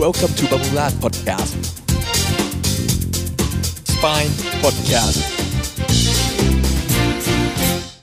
Welcome to Bambula Podcast Spine Podcast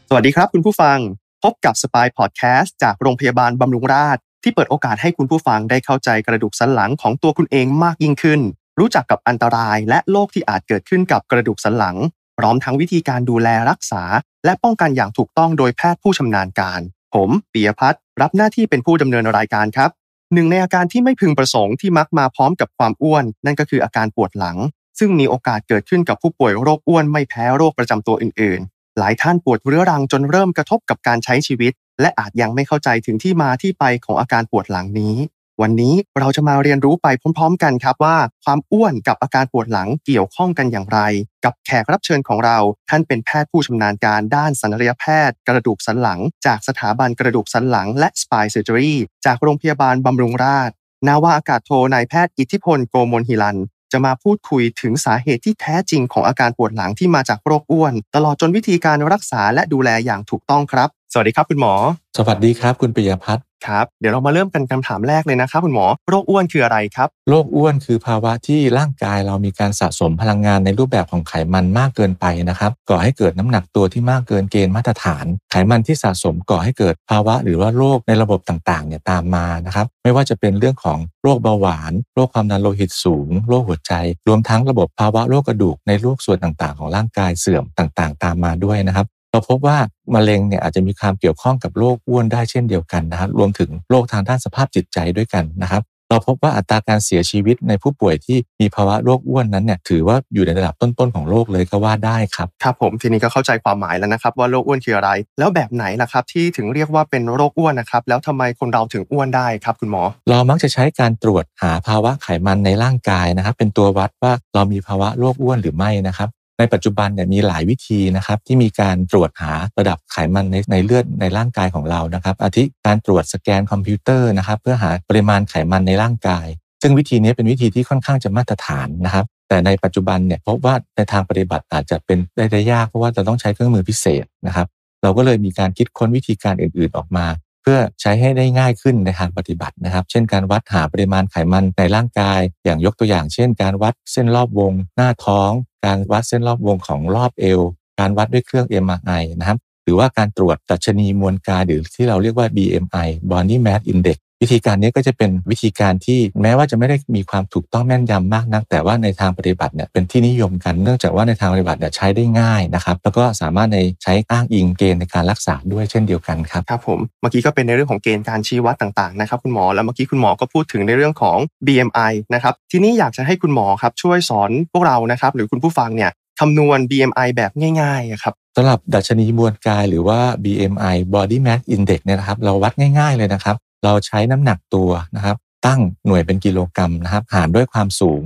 สวัสดีครับคุณผู้ฟัง พบกับสปายพอดแคสต์จากโรงพยาบาลบำรุงราษฎร์ที่เปิดโอกาสให้คุณผู้ฟังได้เข้าใจกระดูกสันหลังของตัวคุณเองมากยิ่งขึ้น รู้จักกับอันตรายและโรคที่อาจเกิดขึ้นกับกระดูกสันหลัง พร้อมทั้งวิธีการดูแลรักษา และป้องกันอย่างถูกต้องโดยแพทย์ผู้ชำนาญการ ผมปียพัฒน์รับหน้าที่เป็นผู้ดำเนินรายการครับ หนึ่งในอาการที่ไม่พึงประสงค์ที่มักมาพร้อมกับความอ้วน นั่นก็คืออาการปวดหลัง ซึ่งมีโอกาสเกิดขึ้นกับผู้ป่วยโรคอ้วนไม่แพ้โรคประจำตัวอื่น ๆ หลายท่านปวดเรื้อรังจนเริ่มกระทบกับการใช้ชีวิต และอาจยังไม่เข้าใจถึงที่มาที่ไปของอาการปวดหลังนี้ วันนี้เราจะมาเรียนรู้ไปพร้อม ๆ กันครับว่า ความอ้วนกับอาการปวดหลังเกี่ยวข้องกันอย่างไร กับแขกรับเชิญของเรา ท่านเป็นแพทย์ผู้ชำนาญการด้านศัลยแพทย์ กระดูกสันหลัง จากสถาบันกระดูกสันหลัง และ Spine Surgery จากโรงพยาบาลบำรุงราษฎร์นาวาอากาศโทนายแพทย์อิทธิพลโกมลหิลันจะมาพูดคุยถึงสาเหตุที่แท้จริงของอาการปวดหลังที่มาจากโรคอ้วน ตลอดจนวิธีการรักษาและดูแลอย่างถูกต้องครับ สวัสดีครับคุณหมอ สวัสดีครับ คุณปิยพัฒน์ครับ เดี๋ยวเรามาเริ่มกันคำถามแรกเลยนะครับคุณหมอ โรคอ้วนคืออะไรครับ โรคอ้วนคือภาวะที่ร่างกายเรามีการสะสมพลังงานในรูปแบบของไขมันมากเกินไปนะครับก่อให้เกิดน้ำหนักตัวที่มากเกินเกณฑ์มาตรฐาน ไขมันที่สะสมก่อให้เกิดภาวะหรือว่าโรคในระบบต่างๆเนี่ยตามมานะครับไม่ว่าจะเป็นเรื่องของโรคเบาหวาน โรคความดันโลหิตสูง โรคหัวใจ รวมทั้งระบบภาวะโรคกระดูกในโรคส่วนต่างๆ ของร่างกายเสื่อมต่างๆ ตามมาด้วยนะครับ เราพบว่ามะเร็งเนี่ยอาจจะมีความเกี่ยวข้องกับโรคอ้วนได้เช่นเดียวกันนะครับรวมถึงโรคทางด้านสภาพจิตใจด้วยกันนะครับ เราพบว่าอัตราการเสียชีวิตในผู้ป่วยที่มีภาวะโรคอ้วนนั้นเนี่ยถือว่าอยู่ในระดับต้นๆของโลกเลยก็ว่าได้ครับครับผมทีนี้ก็เข้าใจความหมายแล้วนะครับ ว่าโรคอ้วนคืออะไร แล้วแบบไหนล่ะครับ ที่ถึงเรียกว่าเป็นโรคอ้วนนะครับแล้วทำไมคนเราถึงอ้วนได้ครับคุณหมอ เรามักจะใช้การตรวจหาภาวะไขมันในร่างกายนะครับ เป็นตัววัดว่าเรามีภาวะโรคอ้วนหรือไม่นะครับ ในปัจจุบันเนี่ยมีหลายวิธีนะครับที่มีการตรวจหาระดับไขมันในในเลือดในร่างกายของเรานะครับ อาทิการตรวจสแกนคอมพิวเตอร์นะครับเพื่อหาปริมาณไขมันในร่างกาย ซึ่งวิธีนี้เป็นวิธีที่ค่อนข้างจะมาตรฐานนะครับ แต่ในปัจจุบันเนี่ยพบว่าในทางปฏิบัติอาจจะเป็นได้ได้ยากเพราะว่าเราต้องใช้เครื่องมือพิเศษนะครับ เราก็เลยมีการคิดค้นวิธีการอื่น ๆออกมา เพื่อใช้ให้ได้ง่ายขึ้นในทางปฏิบัตินะครับ เช่น การวัดหาปริมาณไขมันในร่างกาย อย่างยกตัวอย่าง เช่น การวัดเส้นรอบวง หน้าท้อง การวัดเส้นรอบวงของรอบเอว การวัดด้วยเครื่อง MRI นะครับ หรือว่าการตรวจดัชนีมวลกายหรือที่เราเรียกว่า BMI Body Mass Index วิธีการนี้ก็จะเป็นวิธีการที่แม้ว่าจะไม่ได้มีความถูกต้องแม่นยำมากนัก แต่ว่าในทางปฏิบัติเนี่ยเป็นที่นิยมกันเนื่องจากว่าในทางปฏิบัติเนี่ยใช้ได้ง่ายนะครับแล้วก็สามารถในใช้อ้างอิงเกณฑ์ในการรักษาด้วยเช่นเดียวกันครับครับผมเมื่อกี้ก็เป็นในเรื่องของเกณฑ์การชี้วัดต่างๆนะครับคุณหมอแล้วเมื่อกี้คุณหมอก็พูดถึงในเรื่องของ BMI นะครับทีนี้อยากจะให้คุณหมอครับช่วยสอนพวกเรานะครับหรือคุณผู้ฟังเนี่ยคำนวณ BMI แบบง่ายๆอะครับสำหรับดัชนีมวลกายหรือว่า BMI Body Mass Index เนี่ยนะครับเราวัดง่ายๆเลยนะครับ เราใช้น้ำหนักตัวนะครับ ตั้งหน่วยเป็นกิโลกรัมนะครับ หารด้วยความสูง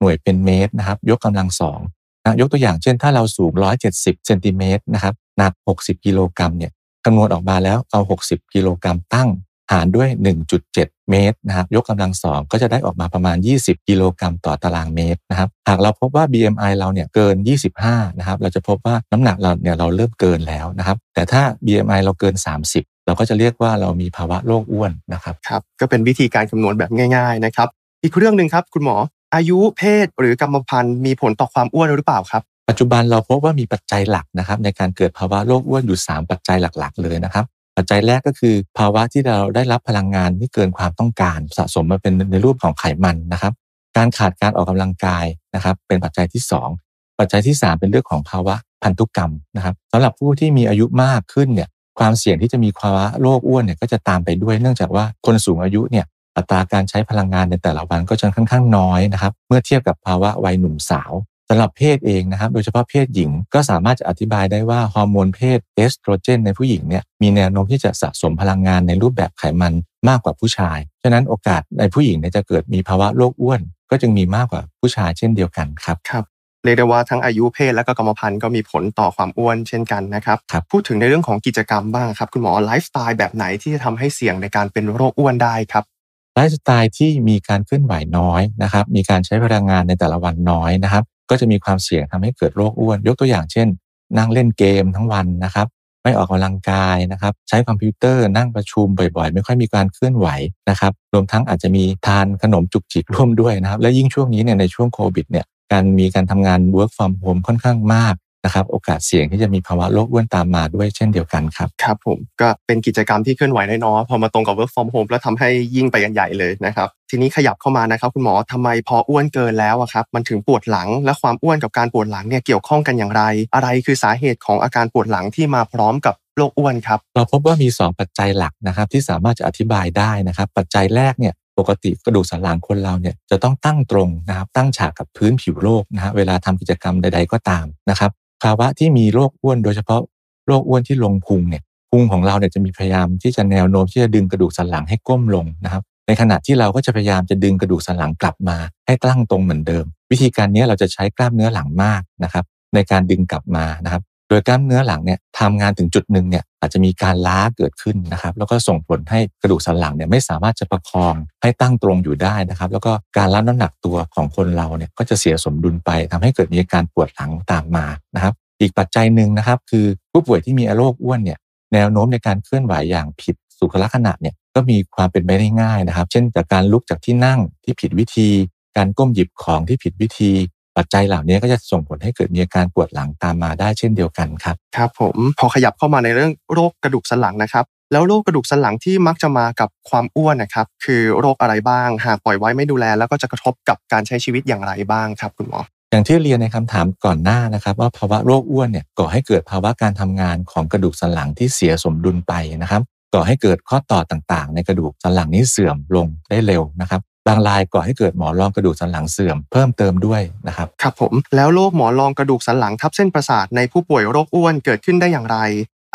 หน่วยเป็นเมตรนะครับ ยกกำลังสองนะยกตัวอย่างเช่น ถ้าเราสูง 170เซนติเมตรนะครับหนัก 60 กิโลกรัมเนี่ยคำนวณออกมาแล้วเอา 60 กิโลกรัมตั้งหารด้วย 1.7 เมตรนะครับ ยกกำลังสองก็จะได้ออกมาประมาณ 20 กิโลกรัมต่อตารางเมตรนะครับ หากเราพบว่า BMI เราเนี่ยเกิน 25 นะครับ เราจะพบว่าน้ำหนักเราเนี่ยเราเริ่มเกินแล้วนะครับ แต่ถ้า BMI เราเกิน 30 เราก็จะเรียกว่าเรามีภาวะโรคอ้วนนะครับครับก็เป็นวิธีการคำนวณแบบง่ายๆนะครับอีกเรื่องหนึ่งครับคุณหมออายุเพศหรือกรรมพันธุ์มีผลต่อความอ้วนหรือเปล่าครับ ปัจจุบันเราพบว่ามีปัจจัยหลักนะครับในการเกิดภาวะโรคอ้วนอยู่ 3 ปัจจัยหลัก ๆ เลยนะครับ ปัจจัยแรกก็คือ ภาวะที่เราได้รับพลังงานที่เกินความต้องการ สะสมมาเป็นในรูปของไขมันนะครับ การขาดการออกกำลังกายนะครับ เป็นปัจจัยที่ 2 ปัจจัยที่ 3 เป็นเรื่องของภาวะพันธุกรรมนะครับสำหรับผู้ที่มีอายุมากขึ้นเนี่ย ความเสี่ยงที่จะมีภาวะโรคอ้วนเนี่ยก็จะตามไปด้วยเนื่องจากว่าคนสูงอายุเนี่ยอัตราการใช้พลังงานในแต่ละวันก็จะค่อนข้างน้อยนะครับเมื่อเทียบกับภาวะวัยหนุ่มสาวสำหรับเพศเองนะครับ โดยเฉพาะเพศหญิงก็สามารถจะอธิบายได้ว่าฮอร์โมนเพศเอสโตรเจน ในผู้หญิงเนี่ยมีแนวโน้มที่จะสะสมพลังงานในรูปแบบไขมันมากกว่าผู้ชาย ฉะนั้นโอกาสในผู้หญิงเนี่ยจะเกิดมีภาวะโรคอ้วน ก็จึงมีมากกว่าผู้ชายเช่นเดียวกันครับครับ เรียกได้ว่าทั้งอายุเพศและก็กรรมพันธุ์ก็มีผลต่อความอ้วนเช่นกันนะครับครับพูดถึงในเรื่องของกิจกรรมบ้างครับ คุณหมอไลฟ์สไตล์แบบไหนที่จะทำให้เสี่ยงในการเป็นโรคอ้วนได้ครับไลฟ์สไตล์ที่มีการเคลื่อนไหวน้อยนะครับ มีการใช้พลังงานในแต่ละวันน้อยนะครับ ก็จะมีความเสี่ยงทำให้เกิดโรคอ้วน ยกตัวอย่างเช่น นั่งเล่นเกมทั้งวันนะครับ ไม่ออกกำลังกายนะครับ ใช้คอมพิวเตอร์นั่งประชุมบ่อยๆ ไม่ค่อยมีการเคลื่อนไหวนะครับ รวมทั้งอาจจะมีทานขนมจุกจิกร่วมด้วยนะครับ และยิ่งช่วงนี้เนี่ยในช่วงโควิดเนี่ย การมีการทำงาน work from home ค่อนข้างมากนะครับโอกาสเสี่ยงที่จะมีภาวะโรคอ้วนตามมาด้วยเช่นเดียวกันครับครับผมก็เป็นกิจกรรมที่เคลื่อนไหวได้เนาะพอมาตรงกับ work from home แล้วทำให้ยิ่งไปกันใหญ่เลยนะครับทีนี้ขยับเข้ามานะครับคุณหมอทำไมพออ้วนเกินแล้วอะครับมันถึงปวดหลัง และความอ้วนกับการปวดหลังเนี่ยเกี่ยวข้องกันอย่างไร อะไรคือสาเหตุของอาการปวดหลังที่มาพร้อมกับโรคอ้วนครับเราพบว่ามี 2 ปัจจัยหลักนะครับที่สามารถจะอธิบายได้นะครับปัจจัยแรกเนี่ย ปกติกระดูกสันหลังคนเราเนี่ยจะต้องตั้งตรงนะครับตั้งฉากกับพื้นผิวโลกนะฮะเวลาทำกิจกรรมใด ๆก็ตามนะครับภาวะที่มีโรคอ้วนโดยเฉพาะโรคอ้วนที่ลงพุงเนี่ยพุงของเราเนี่ยจะมีพยายามที่จะแนวโน้มที่จะดึงกระดูกสันหลังให้ก้มลงนะครับ ในขณะที่เราก็จะพยายามจะดึงกระดูกสันหลังกลับมา ให้ตั้งตรงเหมือนเดิม วิธีการนี้เราจะใช้กล้ามเนื้อหลังมากนะครับในการดึงกลับมานะครับ โดยกล้ามเนื้อหลังเนี่ยทำงานถึงจุดหนึ่งเนี่ยอาจจะมีการล้าเกิดขึ้นนะครับ แล้วก็ส่งผลให้กระดูกสันหลังเนี่ยไม่สามารถจะประคองให้ตั้งตรงอยู่ได้นะครับ แล้วก็การรับน้ำหนักตัวของคนเราเนี่ยก็จะเสียสมดุลไปทำให้เกิดมีอาการปวดหลังตามมานะครับ อีกปัจจัยหนึ่งนะครับ คือผู้ป่วยที่มีโรคอ้วนเนี่ยแนวโน้มในการเคลื่อนไหวอย่างผิดสุขลักษณะเนี่ยก็มีความเป็นไปได้ง่ายนะครับ เช่นจากการลุกจากที่นั่งที่ผิดวิธี การก้มหยิบของที่ผิดวิธี ปัจจัยเหล่านี้ก็จะส่งผลให้เกิดมีอาการปวดหลังตามมาได้เช่นเดียวกันครับครับผมพอขยับเข้ามาในเรื่องโรคกระดูกสันหลังนะครับ แล้วโรคกระดูกสันหลังที่มักจะมากับความอ้วนนะครับ คือโรคอะไรบ้าง หากปล่อยไว้ไม่ดูแล แล้วก็จะกระทบกับการใช้ชีวิตอย่างไรบ้างครับคุณหมออย่างที่เรียนในคำถามก่อนหน้านะครับ ว่าภาวะโรคอ้วนเนี่ยก่อให้เกิดภาวะการทำงานของกระดูกสันหลังที่เสียสมดุลไปนะครับก่อให้เกิดข้อต่อต่างๆ ในกระดูกสันหลังนี้เสื่อมลงได้เร็วนะครับ บางรายก่อให้เกิดหมอนรองกระดูกสันหลังเสื่อมเพิ่มเติมด้วยนะครับครับผมแล้วโรคหมอนรองกระดูกสันหลังทับเส้นประสาทในผู้ป่วยโรคอ้วนเกิดขึ้นได้อย่างไร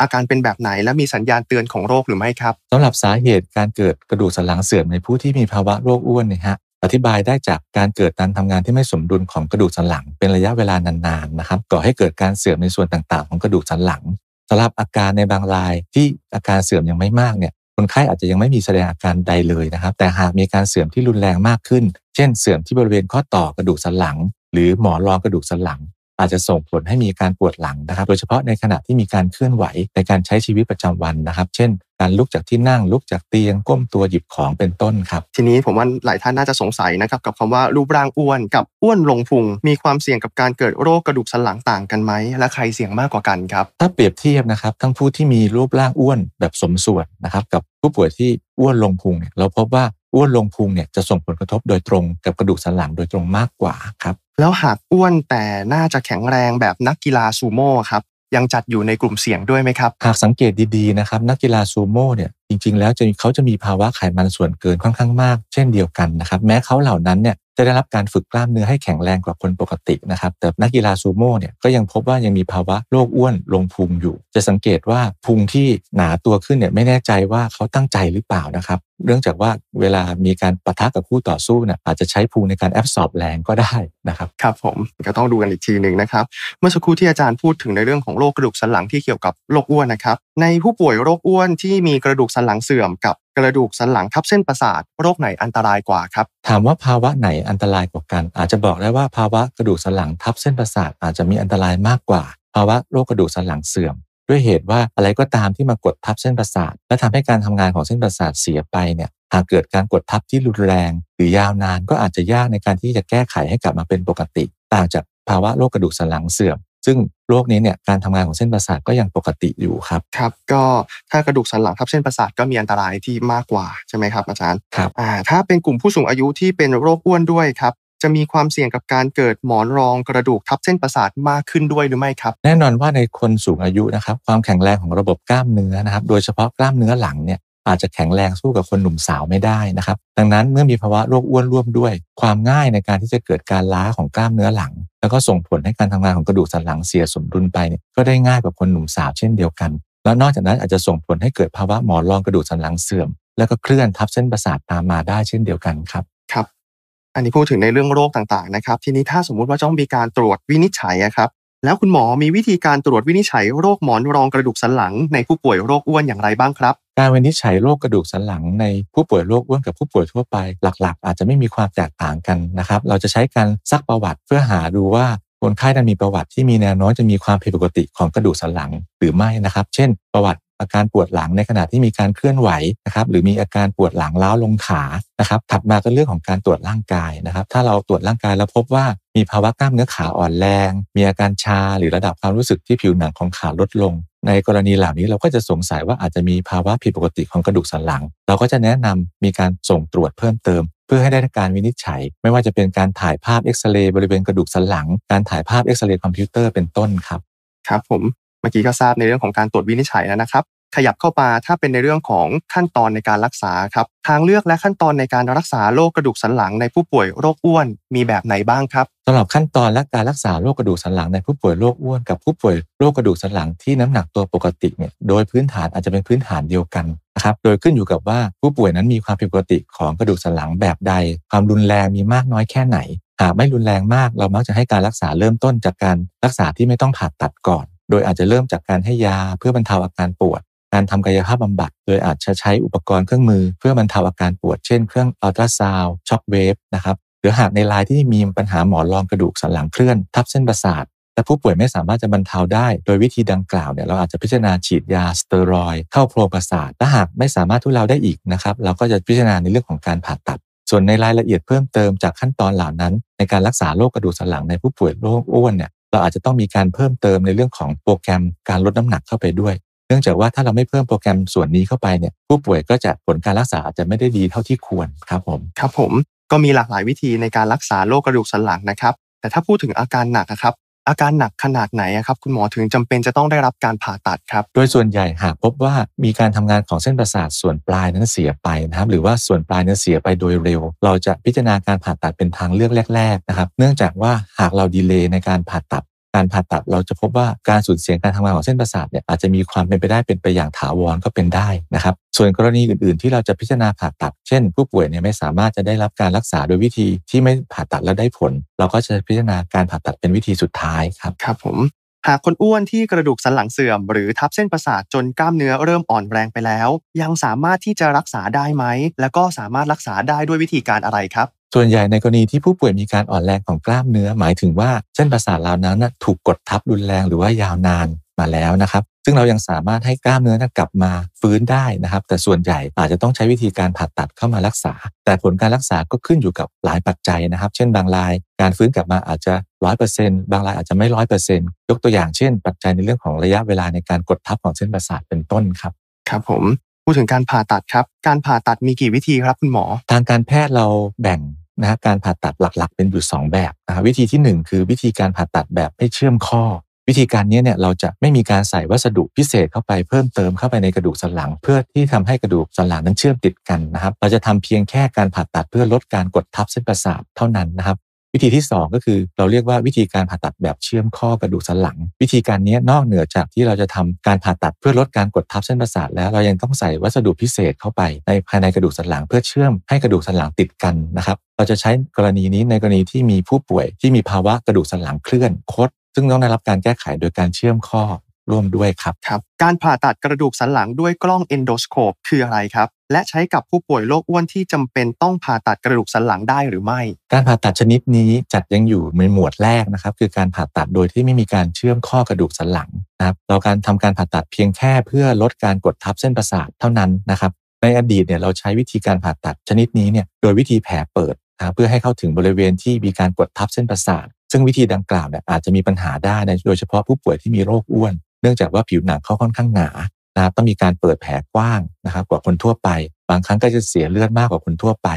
อาการเป็นแบบไหนและมีสัญญาณเตือนของโรคหรือไม่ครับสำหรับสาเหตุการเกิดกระดูกสันหลังเสื่อมในผู้ที่มีภาวะโรคอ้วนเนี่ยฮะอธิบายได้จากการเกิดการทำงานที่ไม่สมดุลของกระดูกสันหลังเป็นระยะเวลานานๆนะครับก่อให้เกิดการเสื่อมในส่วนต่างๆ ของกระดูกสันหลังสำหรับอาการในบางรายที่อาการเสื่อมยังไม่มากเนี่ย คนไข้อาจจะยังไม่มีแสดงอาการใดเลยนะครับ แต่หากมีการเสื่อมที่รุนแรงมากขึ้น เช่น เสื่อมที่บริเวณข้อต่อกระดูกสันหลัง หรือหมอนรองกระดูกสันหลัง อาจจะส่งผลให้มีการปวดหลังนะครับ โดยเฉพาะในขณะที่มีการเคลื่อนไหวในการใช้ชีวิตประจำวันนะครับ เช่น การลุกจากที่นั่งลุกจากเตียงก้มตัวหยิบของเป็นต้นครับ ทีนี้ผมว่าหลายท่านน่าจะสงสัยนะครับกับคำว่ารูปร่างอ้วนกับอ้วนลงพุง มีความเสี่ยงกับการเกิดโรคกระดูกสันหลังต่างกันไหมและใครเสี่ยงมากกว่ากันครับ ถ้าเปรียบเทียบนะครับทั้งผู้ที่มีรูปร่างอ้วนแบบสมส่วนนะครับกับผู้ป่วยที่อ้วนลงพุงเนี่ยเราพบว่าอ้วนลงพุงเนี่ยจะส่งผลกระทบโดยตรงกับกระดูกสันหลังโดยตรงมากกว่าครับ แล้วหากอ้วนแต่น่าจะแข็งแรงแบบนักกีฬาซูโม่ครับยังจัดอยู่ในกลุ่มเสี่ยงด้วยไหมครับ หากสังเกตดีๆนะครับนักกีฬาซูโม่เนี่ยจริงๆ แล้วจะเขาจะมีภาวะไขมันส่วนเกินค่อนข้างมาก เช่นเดียวกันนะครับแม้เขาเหล่านั้นเนี่ยจะได้รับการฝึกกล้ามเนื้อให้แข็งแรงกว่าคนปกตินะครับแต่นักกีฬาซูโม่เนี่ยก็ยังพบว่ายังมีภาวะโรคอ้วนลงพุงอยู่ จะสังเกตว่าพุงที่หนาตัวขึ้นเนี่ยไม่แน่ใจว่าเขาตั้งใจหรือเปล่านะครับเนื่องจากว่าเวลามีการปะทะกับคู่ต่อสู้เนี่ยอาจจะใช้พุงในการแอบสอบแรงก็ได้นะครับครับผมก็ต้องดูกันอีกทีหนึ่งนะครับ เมื่อสักครู่ที่อาจารย์พูดถึงในเรื่องของโรคกระดูกสันหลังที่เกี่ยวกับโรคอ้วนนะครับ ในผู้ป่วยโรคอ้วนที่มีกระดูกสันหลังเสื่อมกับกระดูกสันหลังทับเส้นประสาทโรคไหนอันตรายกว่าครับถามว่าภาวะไหนอันตรายกว่ากัน อาจจะบอกได้ว่าภาวะกระดูกสันหลังทับเส้นประสาทอาจจะมีอันตรายมากกว่า ภาวะโรคกระดูกสันหลังเสื่อม ด้วยเหตุว่าอะไรก็ตามที่มากดทับเส้นประสาท และทำให้การทำงานของเส้นประสาทเสียไปเนี่ยหากเกิดการกดทับที่รุนแรง หรือยาวนานก็อาจจะยากในการที่จะแก้ไขให้กลับมาเป็นปกติ ต่างจากภาวะโรคกระดูกสันหลังเสื่อม ซึ่งโรคนี้เนี่ยการทำงานของเส้นประสาทก็ยังปกติอยู่ครับครับ ก็ถ้ากระดูกสันหลังทับเส้นประสาทก็มีอันตรายที่มากกว่าใช่ไหมครับอาจารย์ครับอ่าถ้าเป็นกลุ่มผู้สูงอายุที่เป็นโรคอ้วนด้วยครับ จะมีความเสี่ยงกับการเกิดหมอนรองกระดูกทับเส้นประสาทมากขึ้นด้วยหรือไม่ครับ แน่นอนว่าในคนสูงอายุนะครับความแข็งแรงของระบบกล้ามเนื้อนะครับ โดยเฉพาะกล้ามเนื้อหลังเนี่ยอาจจะแข็งแรงสู้กับคนหนุ่มสาวไม่ได้นะครับ ดังนั้นเมื่อมีภาวะโรคอ้วนร่วมด้วย ความง่ายในการที่จะเกิดการล้าของกล้ามเนื้อหลัง แล้วก็ส่งผลให้การทำงานของกระดูกสันหลังเสียสมดุลไปเนี่ยก็ได้ง่ายกว่าคนหนุ่มสาวเช่นเดียวกัน แล้วนอกจากนั้นอาจจะส่งผลให้เกิดภาวะหมอนรองกระดูกสันหลังเสื่อม แล้วก็เคลื่อนทับเส้นประสาทตามมาได้เช่นเดียวกันครับ อันนี้พูดถึงในเรื่องโรคต่างๆนะครับ ทีนี้ถ้าสมมุติว่าต้องมีการตรวจวินิจฉัยครับ แล้วคุณหมอมีวิธีการตรวจวินิจฉัยโรคหมอนรองกระดูกสันหลัง ในผู้ป่วยโรคอ้วนอย่างไรบ้างครับ การวินิจฉัยโรคกระดูกสันหลังในผู้ป่วยโรคอ้วนกับผู้ป่วยทั่วไป หลัก ๆ อาจจะไม่มีความแตกต่างกันนะครับ เราจะใช้การซักประวัติเพื่อหาดูว่าคนไข้นั้นมีประวัติที่มีแนวโน้มจะมีความผิดปกติของกระดูกสันหลังหรือไม่นะครับ เช่น ประวัติ อาการปวดหลังในขณะที่มีการเคลื่อนไหวนะครับหรือมีอาการปวดหลังล้าวลงขานะครับถัดมาก็เรื่องของการตรวจร่างกายนะครับ ถ้าเราตรวจร่างกายแล้วพบว่ามีภาวะกล้ามเนื้อขาอ่อนแรง มีอาการชาหรือระดับความรู้สึกที่ผิวหนังของขาลดลง ในกรณีเหล่านี้เราก็จะสงสัยว่าอาจจะมีภาวะผิดปกติของกระดูกสันหลัง เราก็จะแนะนำมีการส่งตรวจเพิ่มเติมเพื่อให้ได้การวินิจฉัย ไม่ว่าจะเป็นการถ่ายภาพเอ็กซเรย์บริเวณกระดูกสันหลัง การถ่ายภาพเอ็กซเรย์คอมพิวเตอร์เป็นต้นครับ ครับผม เมื่อกี้ก็ทราบในเรื่องของการตรวจวินิจฉัยแล้วนะครับ ขยับเข้ามาถ้าเป็นในเรื่องของขั้นตอนในการรักษาครับทางเลือกและขั้นตอนในการรักษาโรคกระดูกสันหลังในผู้ป่วยโรคอ้วนมีแบบไหนบ้างครับสำหรับขั้นตอนและการรักษาโรคกระดูกสันหลังในผู้ป่วยโรคอ้วนกับผู้ป่วยโรคกระดูกสันหลังที่น้ำหนักตัวปกติเนี่ยโดยพื้นฐานอาจจะเป็นพื้นฐานเดียวกันนะครับโดยขึ้นอยู่กับว่าผู้ป่วยนั้นมีความผิดปกติของกระดูกสันหลังแบบใด ความรุนแรงมีมากน้อยแค่ไหนหากไม่รุนแรงมากเรามักจะให้การรักษาเริ่มต้นจากการรักษาที่ไม่ต้องผ่าตัดก่อน โดยอาจจะเริ่มจากการให้ยาเพื่อบรรเทาอาการปวด การทำกายภาพบำบัด โดยอาจจะใช้อุปกรณ์เครื่องมือ เพื่อบรรเทาอาการปวด เช่นเครื่องอัลตราซาวด์ shockwave นะครับหรือหากในรายที่มีปัญหาหมอนรองกระดูกสันหลังเคลื่อน ทับเส้นประสาทแต่ผู้ป่วยไม่สามารถจะบรรเทาได้ โดยวิธีดังกล่าวเนี่ยเราอาจจะพิจารณาฉีดยาสเตียรอยด์เข้าโพรงประสาทและหากไม่สามารถทุเลาได้อีกนะครับเราก็จะพิจารณาในเรื่องของการผ่าตัด ส่วนในรายละเอียดเพิ่มเติมจากขั้นตอนเหล่านั้น ในการรักษาโรคกระดูกสันหลังในผู้ป่วยโรคอ้วนเนี่ย เราอาจจะต้องมีการเพิ่มเติมในเรื่องของโปรแกรมการลดน้ำหนักเข้าไปด้วย เนื่องจากว่าถ้าเราไม่เพิ่มโปรแกรมส่วนนี้เข้าไปเนี่ยผู้ป่วยก็จะผลการรักษาอาจจะไม่ได้ดีเท่าที่ควรครับผมครับผมก็มีหลากหลายวิธีในการรักษาโรคกระดูกสันหลังนะครับแต่ถ้าพูดถึงอาการหนักนะครับ อาการหนักขนาดไหนอะครับคุณหมอถึงจำเป็นจะต้องได้รับการผ่าตัดครับ โดยส่วนใหญ่หากพบว่ามีการทำงานของเส้นประสาทส่วนปลายนั้นเสียไปนะครับหรือว่าส่วนปลายนั้นเสียไปโดยเร็ว เราจะพิจารณาการผ่าตัดเป็นทางเลือกแรก ๆ นะครับ เนื่องจากว่าหากเราดีเลย์ในการผ่าตัด การผ่าตัดเราจะพบว่าการสูญเสียการทำงานของเส้นประสาทเนี่ยอาจจะมีความเป็นไปได้เป็นไปอย่างถาวรก็เป็นได้นะครับส่วนกรณีอื่นๆ ที่เราจะพิจารณาผ่าตัด เช่น ผู้ป่วยเนี่ยไม่สามารถจะได้รับการรักษาโดยวิธีที่ไม่ผ่าตัดแล้วได้ผล เราก็จะพิจารณาการผ่าตัดเป็นวิธีสุดท้ายครับครับผมหากคนอ้วนที่กระดูกสันหลังเสื่อม หรือทับเส้นประสาทจนกล้ามเนื้อเริ่มอ่อนแรงไปแล้ว ยังสามารถที่จะรักษาได้ไหม แล้วก็สามารถรักษาได้ด้วยวิธีการอะไรครับ ส่วนใหญ่ในกรณีที่ผู้ป่วยมีการอ่อนแรงของกล้ามเนื้อ หมายถึงว่าเส้นประสาทเหล่านั้นถูกกดทับรุนแรงหรือว่ายาวนานมาแล้วนะครับ ซึ่งเรายังสามารถให้กล้ามเนื้อกลับมาฟื้นได้นะครับ แต่ส่วนใหญ่อาจจะต้องใช้วิธีการผ่าตัดเข้ามารักษา แต่ผลการรักษาก็ขึ้นอยู่กับหลายปัจจัยนะครับ เช่นบางราย การฟื้นกลับมาอาจจะร้อยเปอร์เซ็นต์บางรายอาจจะไม่ร้อยเปอร์เซ็นต์ยกตัวอย่างเช่น ปัจจัยในเรื่องของระยะเวลาในการกดทับของเส้นประสาทเป็นต้นครับครับผม พูดถึงการผ่าตัดครับ การผ่าตัดมีกี่วิธีครับคุณหมอ ทางการแพทย์เราแบ่งนะฮะการผ่าตัดหลักๆ เป็นอยู่ 2 แบบนะวิธีทีหนึ่1 คือวิธีการผ่าตัดแบบไม่เชื่อมข้อ วิธีการนี้เนี่ยเราจะไม่มีการใส่วัสดุพิเศษเข้าไปเพิ่มเติมเข้าไปในกระดูกสันหลัง เพื่อที่ทำให้กระดูกสันหลังนั้นเชื่อมติดกันนะครับเราจะทำเพียงแค่การผ่าตัดเพื่อลดการกดทับเส้นประสาทเท่านั้นนะครับ วิธีที่ 2 ก็คือเราเรียกว่าวิธีการผ่าตัดแบบเชื่อมข้อกระดูกสันหลัง วิธีการนี้นอกเหนือจากที่เราจะทำการผ่าตัดเพื่อลดการกดทับเส้นประสาทแล้วเรายังต้องใส่วัสดุพิเศษเข้าไปในภายในกระดูกสันหลัง เพื่อเชื่อมให้กระดูกสันหลังติดกันนะครับเราจะใช้กรณีนี้ในกรณีที่มีผู้ป่วยที่มีภาวะกระดูกสันหลังเคลื่อนคดซึ่งต้องได้รับการแก้ไขโดยการเชื่อมข้อ ร่วมด้วยครับครับ การผ่าตัดกระดูกสันหลังด้วยกล้องเอนโดสโคปคืออะไรครับ และใช้กับผู้ป่วยโรคอ้วนที่จำเป็นต้องผ่าตัดกระดูกสันหลังได้หรือไม่ การผ่าตัดชนิดนี้จัดยังอยู่ในหมวดแรกนะครับ คือการผ่าตัดโดยที่ไม่มีการเชื่อมข้อกระดูกสันหลังนะครับเราการทำการผ่าตัดเพียงแค่เพื่อลดการกดทับเส้นประสาทเท่านั้นนะครับในอดีตเนี่ยเราใช้วิธีการผ่าตัดชนิดนี้เนี่ยโดยวิธีแผลเปิดนะครับเพื่อให้เข้าถึงบริเวณที่มีการกดทับเส้นประสาทซึ่งวิธีดังกล่าวเนี่ยอาจจะมีปัญหาได้ในโดยเฉพาะผู้ป่วยที่มีโรคอ้วน เนื่องจากว่าผิวหนังเขาค่อนข้างหนานะครับต้องมีการเปิดแผลกว้างนะครับ กว่าคนทั่วไป บางครั้งก็จะเสียเลือดมากกว่าคนทั่วไป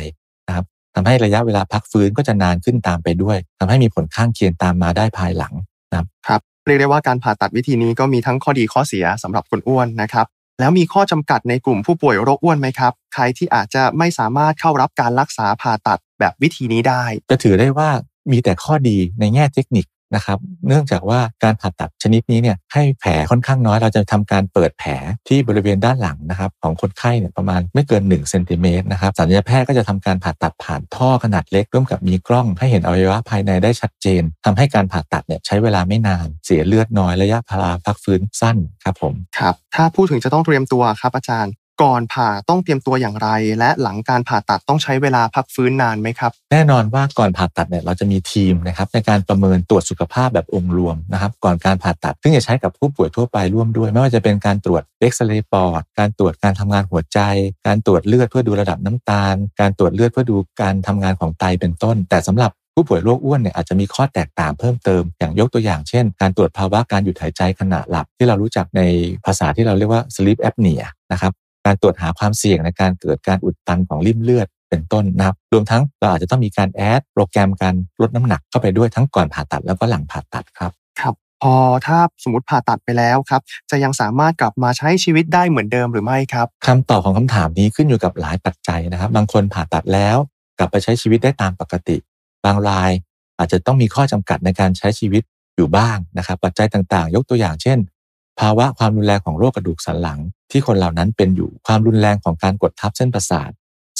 นะครับทำให้ระยะเวลาพักฟื้นก็จะนานขึ้นตามไปด้วยทำให้มีผลข้างเคียงตามมาได้ภายหลังนะครับครับเรียกได้ว่าการผ่าตัดวิธีนี้ก็มีทั้งข้อดีข้อเสียสำหรับคนอ้วนนะครับ แล้วมีข้อจำกัดในกลุ่มผู้ป่วยโรคอ้วนไหมครับ ใครที่อาจจะไม่สามารถเข้ารับการรักษาผ่าตัดแบบวิธีนี้ได้ จะถือได้ว่ามีแต่ข้อดีในแง่เทคนิค นะครับ เนื่องจากว่าการผ่าตัดชนิดนี้เนี่ยให้แผลค่อนข้างน้อย เราจะทำการเปิดแผลที่บริเวณด้านหลังนะครับของคนไข้เนี่ยประมาณไม่เกิน1เซนติเมตรนะครับศัลยแพทย์ก็จะทำการผ่าตัดผ่านท่อขนาดเล็ก ร่วมกับมีกล้องให้เห็นอวัยวะภายในได้ชัดเจนทำให้การผ่าตัดเนี่ยใช้เวลาไม่นาน เสียเลือดน้อยระยะพาราพักฟื้นสั้นครับผมครับถ้าพูดถึงจะต้องเตรียมตัวครับอาจารย์ ก่อนผ่าต้องเตรียมตัวอย่างไร และหลังการผ่าตัดต้องใช้เวลาพักฟื้นนานไหมครับ แน่นอนว่าก่อนผ่าตัดเนี่ยเราจะมีทีมนะครับในการประเมินตรวจสุขภาพแบบองค์รวมนะครับ ก่อนการผ่าตัด ซึ่งจะใช้กับผู้ป่วยทั่วไปร่วมด้วย ไม่ว่าจะเป็นการตรวจเอ็กซเรย์ปอด การตรวจการทำงานหัวใจ การตรวจเลือดเพื่อดูระดับน้ำตาล การตรวจเลือดเพื่อดูการทำงานของไตเป็นต้น แต่สำหรับผู้ป่วยโรคอ้วนเนี่ยอาจจะมีข้อแตกต่างเพิ่มเติม อย่างยกตัวอย่างเช่น การตรวจภาวะการหยุดหายใจขณะหลับที่เรารู้จักในภาษาที่เราเรียกว่า sleep apnea นะครับ การตรวจหาความเสี่ยงในการเกิดการอุดตันของริ่มเลือดเป็นต้นนะครับ รวมทั้งเราอาจจะต้องมีการแอดโปรแกรมการลดน้ำหนักเข้าไปด้วยทั้งก่อนผ่าตัดแล้วก็หลังผ่าตัดครับ ครับ พอถ้าสมมติผ่าตัดไปแล้วครับ จะยังสามารถกลับมาใช้ชีวิตได้เหมือนเดิมหรือไม่ครับคำตอบของคำถามนี้ขึ้นอยู่กับหลายปัจจัยนะครับ บางคนผ่าตัดแล้ว กลับไปใช้ชีวิตได้ตามปกติ บางราย อาจจะต้องมีข้อจำกัดในการใช้ชีวิตอยู่บ้างนะครับ ปัจจัยต่างๆ ยกตัวอย่างเช่น ภาวะความรุนแรงของโรคกระดูกสันหลัง ที่คนเหล่านั้นเป็นอยู่ความรุนแรงของการกดทับเส้นประสาท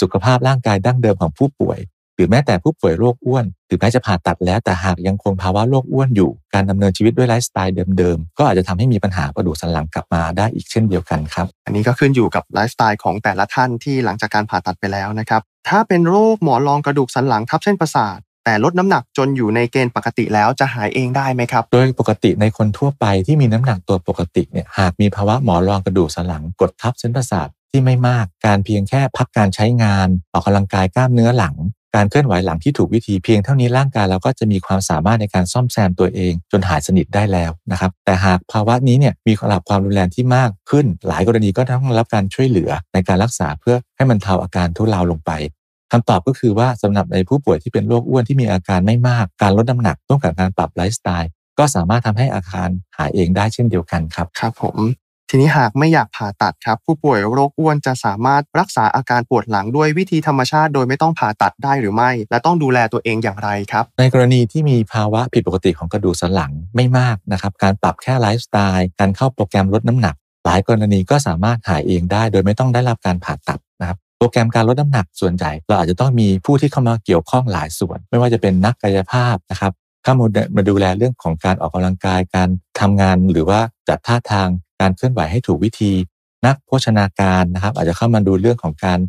สุขภาพร่างกายดั้งเดิมของผู้ป่วย หรือแม้แต่ผู้ป่วยโรคอ้วนหรือแม้จะผ่าตัดแล้วแต่หากยังคงภาวะโรคอ้วนอยู่ การดำเนินชีวิตด้วยไลฟ์สไตล์เดิมๆก็อาจจะทำให้มีปัญหากระดูกสันหลังกลับมาได้อีกเช่นเดียวกันครับ อันนี้ก็ขึ้นอยู่กับไลฟ์สไตล์ของแต่ละท่านที่หลังจากการผ่าตัดไปแล้วนะครับถ้าเป็นโรคหมอนรองกระดูกสันหลังทับเส้นประสาท แต่ลดน้ำหนักจนอยู่ในเกณฑ์ปกติแล้วจะหายเองได้ไหมครับ โดยปกติในคนทั่วไปที่มีน้ำหนักตัวปกติเนี่ยหากมีภาวะหมอนรองกระดูกสันหลังกดทับเส้นประสาทที่ไม่มากการเพียงแค่พักการใช้งาน ออกกำลังกายกล้ามเนื้อหลัง การเคลื่อนไหวหลังที่ถูกวิธีเพียงเท่านี้ร่างกายเราก็จะมีความสามารถในการซ่อมแซมตัวเอง จนหายสนิทได้แล้วนะครับแต่หากภาวะนี้เนี่ยมีระดับความรุนแรงที่มากขึ้น หลายกรณีก็ต้องรับการช่วยเหลือในการรักษาเพื่อให้มันเทาอาการทุเลาลงไป คำตอบก็คือว่าสำหรับในผู้ป่วยที่เป็นโรคอ้วนที่มีอาการไม่มาก การลดน้ำหนักร่วมกับการปรับไลฟ์สไตล์ก็สามารถทำให้อาการหายเองได้เช่นเดียวกันครับ ครับผม ทีนี้หากไม่อยากผ่าตัดครับ ผู้ป่วยโรคอ้วนจะสามารถรักษาอาการปวดหลังด้วยวิธีธรรมชาติ โดยไม่ต้องผ่าตัดได้หรือไม่ และต้องดูแลตัวเองอย่างไรครับ ในกรณีที่มีภาวะผิดปกติของกระดูกสันหลังไม่มากนะครับ การปรับแค่ไลฟ์สไตล์ การเข้าโปรแกรมลดน้ำหนัก หลายกรณีก็สามารถหายเองได้ โดยไม่ต้องได้รับการผ่าตัดนะครับ โปรแกรมการลดน้ำหนักส่วนใหญ่เราอาจจะต้องมีผู้ที่เข้ามาเกี่ยวข้องหลายส่วน ไม่ว่าจะเป็นนักกายภาพนะครับเข้ามามาดูแลเรื่องของการออกกำลังกายการทำงานหรือว่าจัดท่าทางการเคลื่อนไหวให้ถูกวิธี นักโภชนาการนะครับ อาจจะเข้ามาดูเรื่องของการ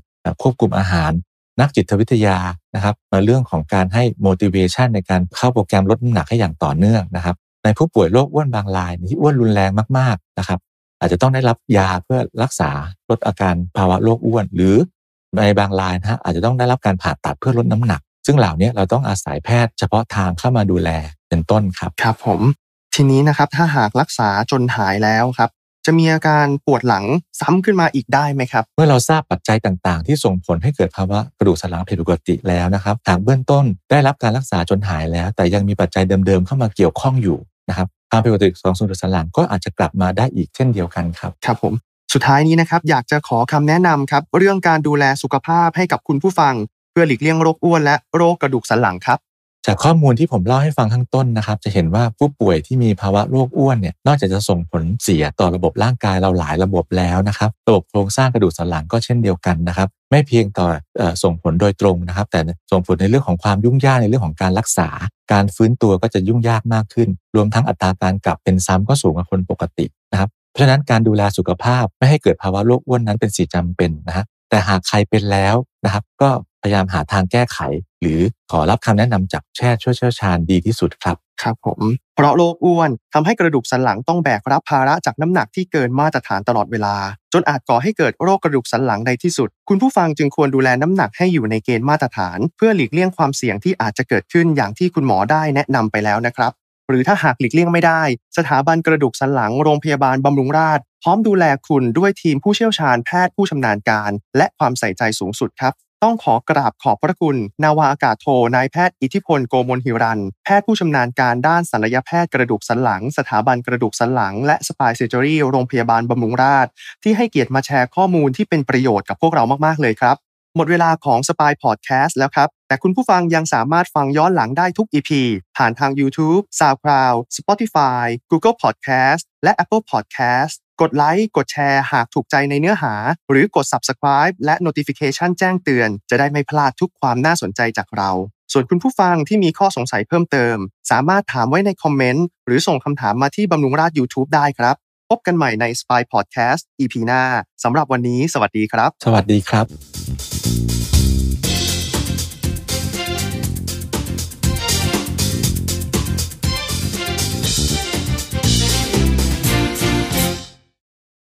ควบคุมอาหาร นักจิตวิทยานะครับมาเรื่องของการให้ motivation ในการเข้าโปรแกรมลดน้ำหนักให้อย่างต่อเนื่องนะครับ ในผู้ป่วยโรคอ้วนบางรายที่อ้วนรุนแรงมากๆนะครับ อาจจะต้องได้รับยาเพื่อรักษาลดอาการภาวะโรคอ้วน หรือ ในบางรายนะฮะอาจจะต้องได้รับการผ่าตัดเพื่อลดน้ำหนัก ซึ่งเหล่านี้เราต้องอาศัยแพทย์เฉพาะทางเข้ามาดูแลเป็นต้นครับครับผมทีนี้นะครับถ้าหากรักษาจนหายแล้วครับจะมีอาการปวดหลังซ้ำขึ้นมาอีกได้ไหมครับ เมื่อเราทราบปัจจัยต่างๆ ที่ส่งผลให้เกิดภาวะกระดูกสันหลังผิดปกติแล้วนะครับหากเบื้องต้นได้รับการรักษาจนหายแล้ว แต่ยังมีปัจจัยเดิมๆเข้ามาเกี่ยวข้องอยู่นะครับความผิดปกติของกระดูกสันหลังก็อาจจะกลับมาได้อีกเช่นเดียวกันครับครับผม สุดท้ายนี้นะครับอยากจะขอคำแนะนำครับเรื่องการดูแลสุขภาพให้กับคุณผู้ฟัง เพื่อหลีกเลี่ยงโรคอ้วนและโรคกระดูกสันหลังครับจากข้อมูลที่ผมเล่าให้ฟังข้างต้นนะครับ จะเห็นว่าผู้ป่วยที่มีภาวะโรคอ้วนเนี่ยนอกจากจะส่งผลเสียต่อระบบร่างกายเราหลายระบบแล้วนะครับระบบโครงสร้างกระดูกสันหลังก็เช่นเดียวกันนะครับ ไม่เพียงต่ออส่งผลโดยตรงนะครับ แต่ส่งผลในเรื่องของความยุ่งยากในเรื่องของการรักษา การฟื้นตัวก็จะยุ่งยากมากขึ้น รวมทั้งอัตราการกลับเป็นซ้ำก็สูงกว่าคนปกตินะครับ ราะฉะนั้นการดูแลสุขภาพไม่ให้เกิดภาวะโรคอ้วนนั้นเป็นสิ่งจำเป็นนะฮะแต่หากใครเป็นแล้วนะครับ ก็พยายามหาทางแก้ไข หรือขอรับคำแนะนำจากแพทย์ช่วยเชี่ยวชาญดีที่สุดครับครับผมเพราะโรคอ้วนทำให้กระดูกสันหลังต้องแบกรับภาระจากน้ำหนักที่เกินมาตรฐานตลอดเวลา จนอาจก่อให้เกิดโรคกระดูกสันหลังในที่สุด คุณผู้ฟังจึงควรดูแลน้ำหนักให้อยู่ในเกณฑ์มาตรฐาน เพื่อหลีกเลี่ยงความเสี่ยงที่อาจจะเกิดขึ้นอย่างที่คุณหมอได้แนะนำไปแล้วนะครับ หรือถ้าหากหลีกเลี่ยงไม่ได้ สถาบันกระดูกสันหลังโรงพยาบาลบำรุงราษฎร์พร้อมดูแลคุณด้วยทีมผู้เชี่ยวชาญแพทย์ผู้ชำนาญการ และความใส่ใจสูงสุดครับต้องขอกราบขอบพระคุณ นาวาอากาศโทนายแพทย์อิทธิพลโกมลหิรัน แพทย์ผู้ชำนาญการด้านศัลยแพทย์กระดูกสันหลัง สถาบันกระดูกสันหลัง และ spine surgery โรงพยาบาลบำรุงราษฎร์ที่ให้เกียรติมาแชร์ข้อมูลที่เป็นประโยชน์กับพวกเรามาก ๆ เลยครับ หมดเวลาของ Spine Podcast แล้วครับ แต่คุณผู้ฟังยังสามารถฟังย้อนหลังได้ทุก EP ผ่านทาง YouTube, SoundCloud, Spotify, Google Podcast และ Apple Podcast กดไลค์ กดแชร์หากถูกใจในเนื้อหา หรือกด Subscribe และ Notification แจ้งเตือน จะได้ไม่พลาดทุกความน่าสนใจจากเรา ส่วนคุณผู้ฟังที่มีข้อสงสัยเพิ่มเติม สามารถถามไว้ในคอมเมนต์ หรือส่งคำถามมาที่บำรุงราช YouTube ได้ครับ พบกันใหม่ใน Spy Podcast EP หน้าสำหรับวันนี้ สวัสดีครับ สวัสดีครับ Thank you.